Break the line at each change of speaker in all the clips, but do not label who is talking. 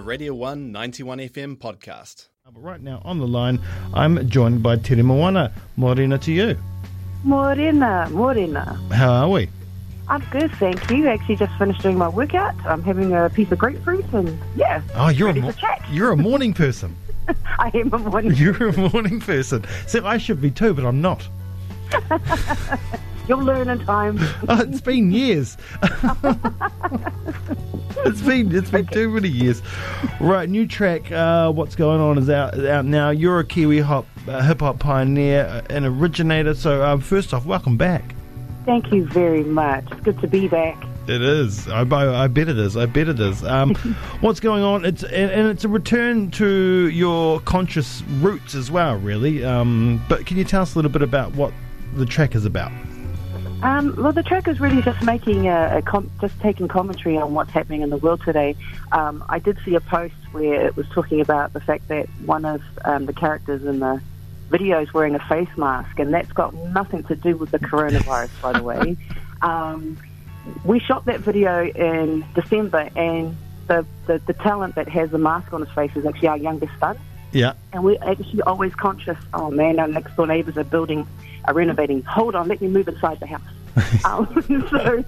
a Radio 1 91 FM podcast.
But right now on the line, I'm joined by Teremoana. Morena to you.
Morena, Morena.
How are we?
I'm good, thank you. Actually, just finished doing my workout. I'm having a piece of grapefruit, and yeah,
Oh, you're a
Ready
mo-
for chat.
you're a morning person.
I am a morning.
You're a morning person. So I should be too, but I'm not.
You'll learn in time.
Oh, it's been years. it's been it's been too many years. Right, new track. Uh, What's going on is out out now. You're a Kiwi hop uh, hip hop pioneer uh, and originator. So um, first off, welcome back.
Thank you very much. It's good to be back.
It is. I, I, I bet it is. I bet it is. Um, what's going on? It's and, and it's a return to your conscious roots as well, really. Um, but can you tell us a little bit about what the track is about?
Um, well, the track is really just making a, a com- just taking commentary on what's happening in the world today. Um, I did see a post where it was talking about the fact that one of um, the characters in the video is wearing a face mask, and that's got nothing to do with the coronavirus, by the way. Um, we shot that video in December, and the, the, the talent that has the mask on his face is actually our youngest son.
Yeah.
And we're actually always conscious, oh man, our next door neighbours are building, are renovating. Hold on, let me move inside the house. um, so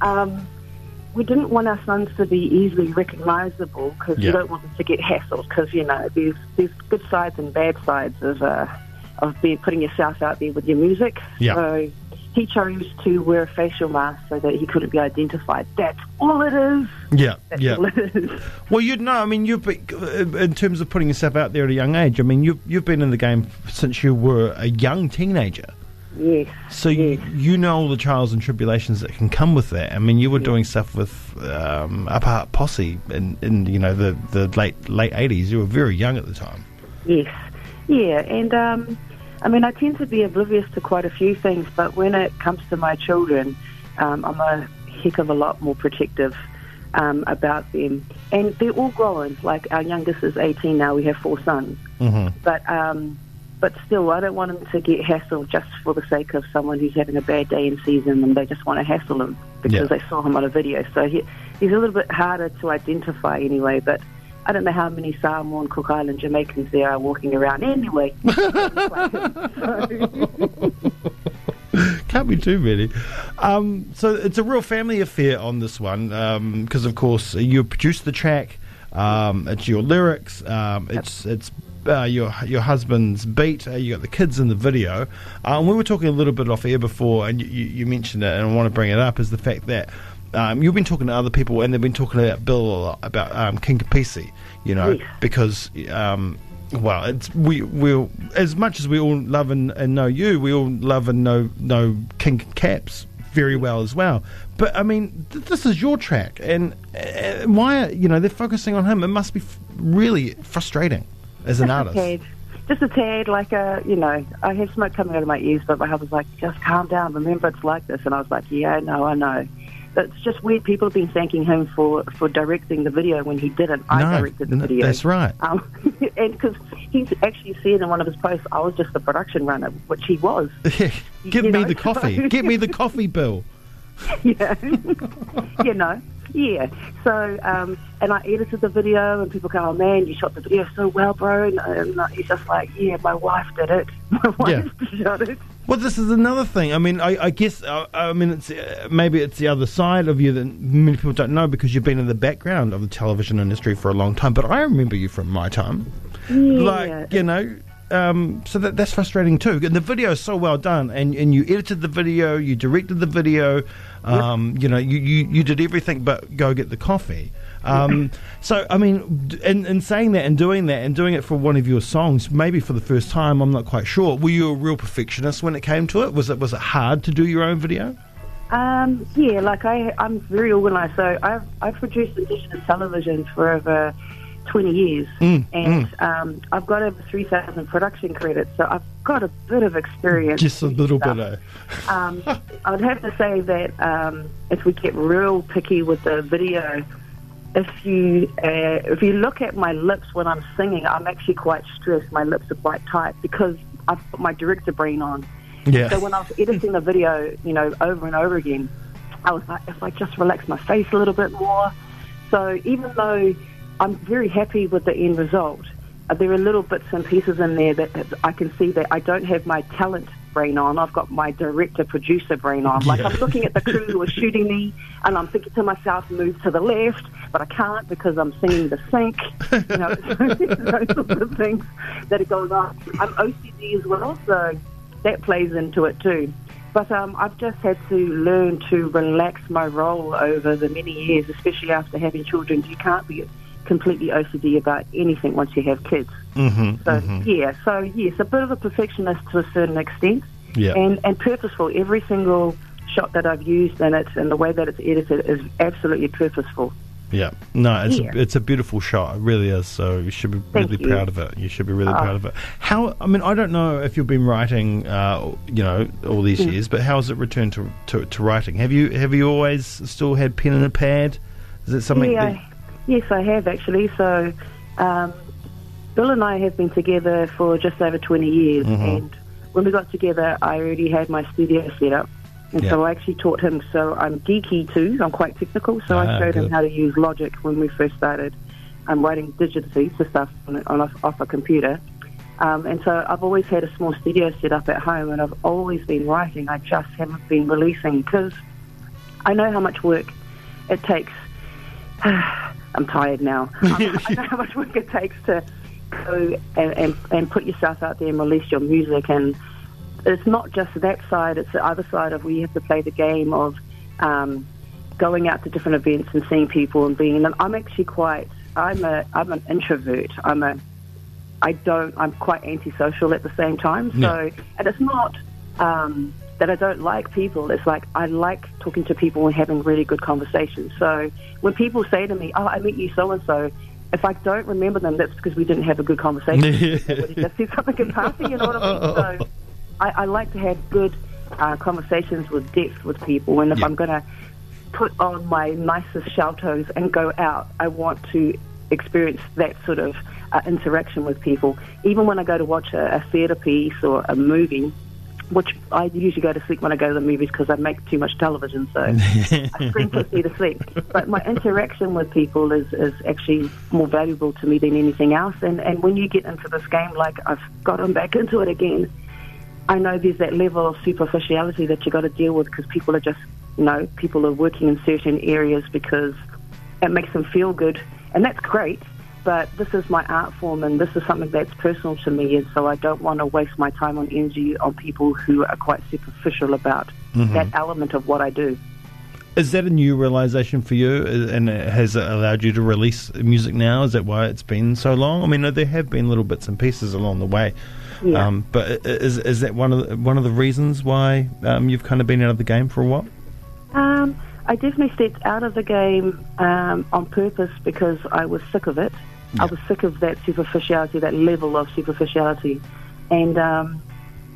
um, we didn't want our sons to be easily recognisable because
Yeah.
we don't want them to get hassled because, you know, there's, there's good sides and bad sides of, uh, of being, putting yourself out there with your music.
Yeah.
So he chose to wear a facial mask so that he couldn't be identified. That's all it is.
Yeah.
That's
Yeah.
all it is.
Well, you'd know. I mean, you've been, in terms of putting yourself out there at a young age. I mean, you've you've been in the game since you were a young teenager.
Yes.
So
yes.
you, you know all the trials and tribulations that can come with that. I mean, you were doing stuff with um, Upper Hutt Posse in, in you know the, the late late eighties. You were very young at the time.
Yes, yeah, and um, I mean, I tend to be oblivious to quite a few things, but when it comes to my children, um, I'm a heck of a lot more protective um, about them, and they're all growing. Like our youngest is 18 now; we have four sons,
Mm-hmm.
but um, but still, I don't want them to get hassled just for the sake of someone who's having a bad day in season, and they just want to hassle him because
Yeah.
they saw him on a video. So he, he's a little bit harder to identify anyway, but. I don't know how many Samoan, Cook Island Jamaicans there are walking around anyway.
Can't be too many. Um, so it's a real family affair on this one because, of course, you produced the track. Um, it's your lyrics. Um, it's it's uh, your your husband's beat. Uh, you got the kids in the video. Um, we were talking a little bit off air before, and you, you you mentioned it, and I want to bring it up. Is the fact that um, you've been talking to other people, and they've been talking about Bill a lot about um, King Kapisi. You know,
Yes.
because um, well, it's we we as much as we all love and, and know you, we all love and know know King Caps very well as well. But I mean, th- this is your track, and uh, why you know they're focusing on him? It must be f- really frustrating as an artist.
Just a tad, like a, you know, I have smoke coming out of my ears, but my husband's like, just calm down, remember it's like this. And I was like, yeah, no, I know. It's just weird. People have been thanking him for, for directing the video when he didn't. I
No,
directed the
no,
video.
that's right.
Um, and because he's actually said in one of his posts, I was just the production runner, which he was.
Give me
know,
the coffee. Give me the coffee bill.
yeah, you know, yeah. So, um, and I edited the video, and people go, "Oh man, you shot the video so well, bro." And, and he's just like, "Yeah, my wife did it. My wife shot it."
Well, this is another thing. I mean, I, I guess uh, I mean it's uh, maybe it's the other side of you that many people don't know because you've been in the background of the television industry for a long time. But I remember you from my time,
Yeah.
like you know. Um, so that that's frustrating too. And the video is so well done, and, and you edited the video, you directed the video, um, you know, you, you, you did everything but go get the coffee. Um, so I mean, in, in saying that and doing that and doing it for one of your songs, maybe for the first time, I'm not quite sure. Were you a real perfectionist when it came to it? Was it was it hard to do your own video?
Um, yeah, like I, I'm very organised. So I've, I've produced Indigenous television for over 20 years,
Mm,
and Um, I've got over 3,000 production credits. So I've got a bit of experience.
Just a little
stuff.
bit. Of,
Um, I'd have to say that um, if we get real picky with the video, if you uh, if you look at my lips when I'm singing, I'm actually quite stressed. My lips are quite tight because I've put my director brain on.
yeah.
So when I was editing the video, you know, over and over again, I was like, if I just relax my face a little bit more. So even though I'm very happy with the end result. Uh, there are little bits and pieces in there that I can see that I don't have my talent brain on. I've got my director producer brain on. Like
Yeah.
I'm looking at the crew who are shooting me, and I'm thinking to myself, move to the left, but I can't because I'm singing the sync. You know, those sorts of things that are going on. I'm OCD as well, so that plays into it too. But um, I've just had to learn to relax my role over the many years, especially after having children. You can't be completely OCD about anything once you have kids.
Mm-hmm.
So yeah, so yes, a bit of a perfectionist to a certain extent,
Yeah.
and and purposeful. Every single shot that I've used in it and the way that it's edited is absolutely purposeful.
Yeah, no, it's
Yeah.
a, it's a beautiful shot. It really is. So you should be
Thank
really
you.
proud of it. You should be really
Oh.
proud of it. How? I mean, I don't know if you've been writing, uh, you know, all these
Mm.
years, but how has it returned to, to to writing? Have you have you always still had pen and a pad? Is it something?
Yeah,
that,
yes, I have actually. So, um, Bill and I have been together for just over 20 years,
Mm-hmm.
and when we got together, I already had my studio set up. And so I actually taught him. So I'm geeky too. I'm quite technical. So
Ah,
I showed
good.
him how to use Logic when we first started. I'm writing digitally for stuff on, on off a computer. Um, and so I've always had a small studio set up at home, and I've always been writing. I just haven't been releasing because I know how much work it takes. I'm tired now. I know how much work it takes to go and, and, and put yourself out there and release your music. And it's not just that side, it's the other side of where you have to play the game of um, going out to different events and seeing people and being. And I'm actually quite, I'm, a, I'm an introvert. I'm a, I don't, I'm quite antisocial at the same time. So, and it's not um, that I don't like people. It's like I like talking to people and having really good conversations. So when people say to me, "Oh, I met you so and so," if I don't remember them, that's because we didn't have a good conversation. Just said something in passing. You know what I mean? So I, I like to have good uh, conversations with depth with people, and if
Yeah.
I'm going to put on my nicest shaltos and go out, I want to experience that sort of uh, interaction with people. Even when I go to watch a, a theatre piece or a movie, which I usually go to sleep when I go to the movies because I make too much television, so I screen puts to sleep. But my interaction with people is, is actually more valuable to me than anything else. And, and when you get into this game, like I've gotten back into it again, I know there's that level of superficiality that you got to deal with because people are just, you know, people are working in certain areas because it makes them feel good, and that's great. But this is my art form, and this is something that's personal to me, and so I don't want to waste my time on energy on people who are quite superficial about that element of what I do.
Is that a new realization for you, Uh, and has it allowed you to release music now? Is that why it's been so long? I mean, there have been little bits and pieces along the way,
Yeah.
um, but is is that one of the, one of the reasons why um, you've kind of been out of the game for a while?
Um, I definitely stepped out of the game um, on purpose because I was sick of it. I was sick of that superficiality, that level of superficiality. And um,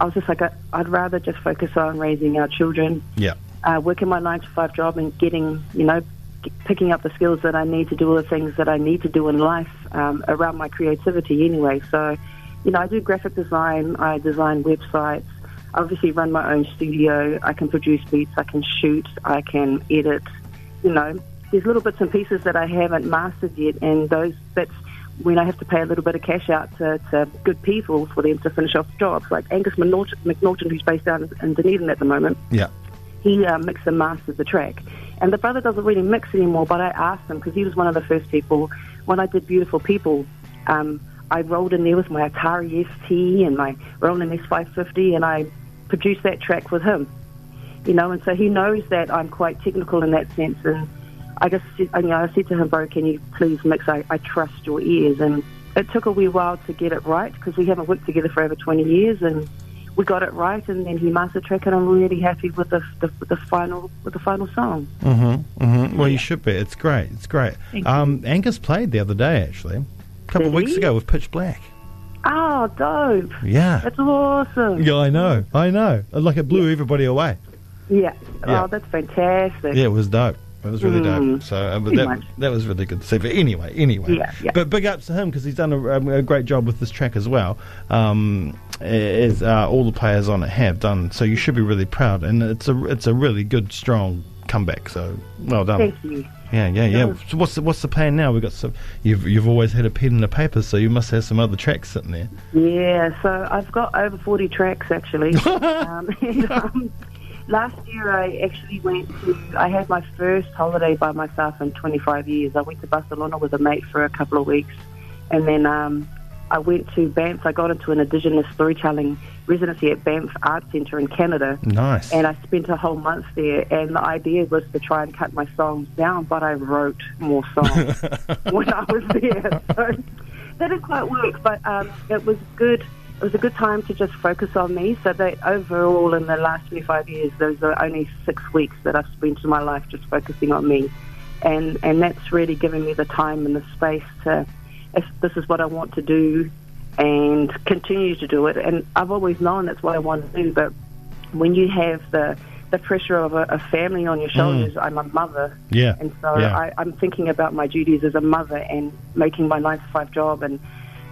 I was just like, I- I'd rather just focus on raising our children,
Yeah,
uh, working my nine to five job and getting, you know, g- picking up the skills that I need to do all the things that I need to do in life um, around my creativity anyway. So, you know, I do graphic design, I design websites, obviously run my own studio, I can produce beats, I can shoot, I can edit, you know, there's little bits and pieces that I haven't mastered yet, and those that's when I have to pay a little bit of cash out to, to good people for them to finish off jobs, like Angus McNaughton, McNaughton who's based down in Dunedin at the moment
yeah,
he uh, mixed and mastered the track. And the brother doesn't really mix anymore, but I asked him because he was one of the first people. When I did Beautiful People, um, I rolled in there with my Atari ST and my Roland S550 and I produced that track with him. You know, and so he knows that I'm quite technical in that sense. And I just, you know, I said to him, bro, can you please mix? I, I trust your ears. And it took a wee while to get it right because we haven't worked together for over 20 years and we got it right, and then he mastered track, and I'm really happy with the the, the final with the final song.
mm-hmm, mm-hmm. Well, you should be. It's great. It's great. Um, Angus played the other day, actually, a couple of weeks
he?
ago with Pitch Black.
Oh, dope!
Yeah,
That's awesome.
yeah, I know, I know. Like it blew everybody away.
Yeah.
Yeah.
Oh, that's fantastic.
Yeah, it was dope. It was really dope.
Mm,
So uh, but that,
much.
that was really good to see. But anyway, anyway.
Yeah, yeah.
But big ups to him because he's done a, um, a great job with this track as well. Um, as uh, all the players on it have done. So you should be really proud. And it's a it's a really good, strong comeback. So well done.
Thank you.
Yeah, yeah, yeah. So what's the, what's the plan now? We've got some. You've you've always had a pen and a paper, so you must have some other tracks sitting there.
Yeah, so I've got over 40 tracks actually. um, and, um, last year I actually went to, I had my first holiday by myself in 25 years. I went to Barcelona with a mate for a couple of weeks. And then um, I went to Banff. I got into an Indigenous storytelling residency at Banff Art Centre in Canada.
Nice.
And I spent a whole month there, and the idea was to try and cut my songs down, but I wrote more songs when I was there. So that didn't quite work, but um, it was good. It was a good time to just focus on me. So that overall, in the last 25 years, those are only six weeks that I've spent in my life just focusing on me, and and that's really given me the time and the space to. If this is what I want to do, and continue to do it. And I've always known that's what I want to do. But when you have the the pressure of a, a family on your mm. shoulders, I'm a mother,
yeah.
and so
yeah.
I, I'm thinking about my duties as a mother and making my nine to five job and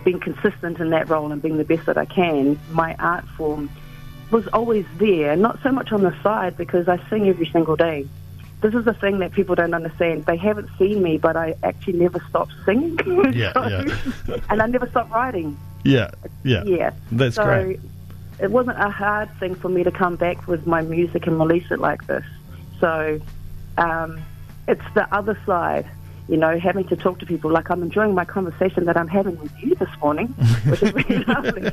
being consistent in that role and being the best that I can. My art form was always there, not so much on the side because I sing every single day. This is the thing that people don't understand. They haven't seen me, but I actually never stopped singing.
Yeah,
So-
yeah.
and I never stopped writing.
Yeah, yeah.
Yeah.
That's
so
great.
it wasn't a hard thing for me to come back with my music and release it like this. So um, it's the other side, you know, having to talk to people. Like I'm enjoying my conversation that I'm having with you this morning, which is really lovely.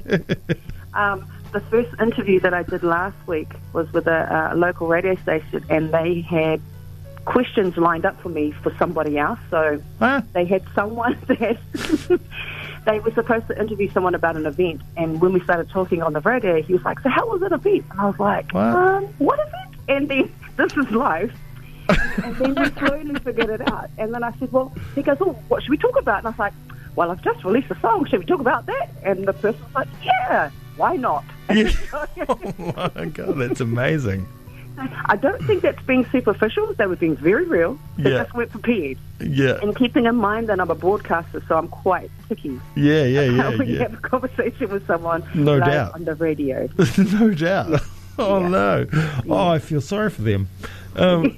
Um, the first interview that I did last week was with a, a local radio station, and they had questions lined up for me for somebody else. So
Ah,
they had someone that they were supposed to interview someone about an event, and when we started talking on the radio, he was like, "So how was that event?" And I was like,
What?
um, "What event?" And then this is life. and then we slowly figured it out. And then I said, "Well," he goes, "Oh, what should we talk about?" And I was like, "Well, I've just released a song. Should we talk about that?" And the person was like, "Yeah, why not?"
yeah. oh my god, that's amazing.
I don't think that's being superficial. They were being very real. They
Yeah.
just weren't prepared.
Yeah,
And keeping in mind that I'm a broadcaster, so I'm quite picky.
yeah, yeah, yeah,
when you have a conversation with someone
No
live
doubt.
on the radio.
no doubt. Oh
Yeah.
no! Oh, I feel sorry for them. Um,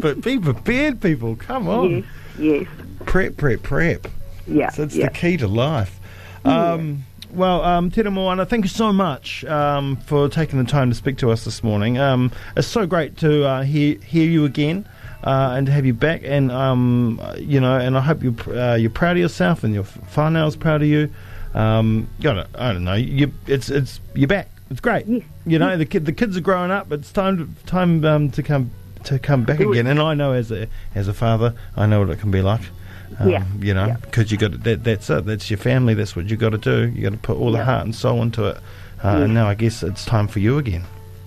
but be prepared, people. Come on,
Yes, yes,
prep, prep, prep.
yeah,
So it's
yeah.
the key to life. Um, well, um, Teremoana, thank you so much um, for taking the time to speak to us this morning. Um, it's so great to uh, hear hear you again. Uh, and to have you back, and um, you know, and I hope you uh, you're proud of yourself, and your whānau's proud of you. Um, you know, I don't know, you it's it's you're back. It's great.
Yes.
You know, the kid the kids are growing up. It's time to, time um, to come to come back again. And I know as a as a father, I know what it can be like. Um,
Yeah.
You know,
Yeah.
because you got that. That's it. That's your family. That's what you got to do. You got to put all the heart and soul into it. Uh, And now I guess it's time for you again.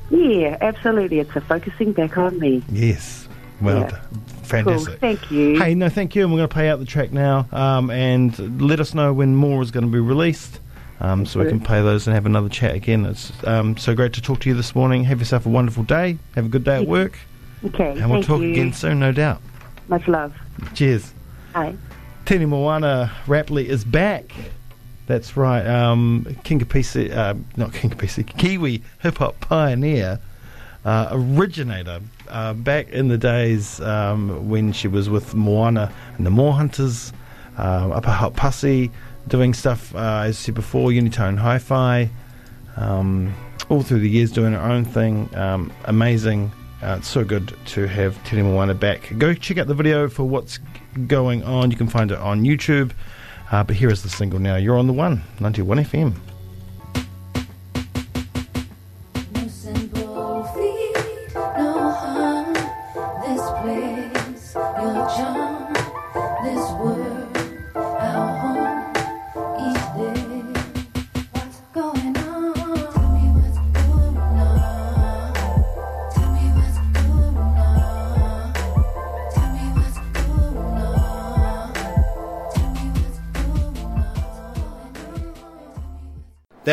Yeah, absolutely. It's a focusing back on me.
Yes. Well,
Yeah.
done.
Cool.
fantastic.
Thank you.
Hey, no, thank you. And we're going to play out the track now. Um, and let us know when more is going to be released. Um, so we can play those and have another chat again. It's um, so great to talk to you this morning. Have yourself a wonderful day. Have a good day at work.
Okay.
And we'll talk
you.
again soon, no doubt.
Much love.
Cheers.
Hi.
Teremoana Rapley is back. That's right. Um, King Kapisi, uh, not King Kapisi, Kiwi hip hop pioneer, uh, originator, uh, back in the days um, when she was with Moana and the Moahunters, um, Upper Hutt Posse, doing stuff, uh, as I said before, Unitone Hi Fi, um, all through the years doing her own thing. Um, amazing. Uh, it's so good to have Teremoana back. Go check out the video for what's going on. You can find it on YouTube. Uh, but here is the single now. You're on the one, 91 FM.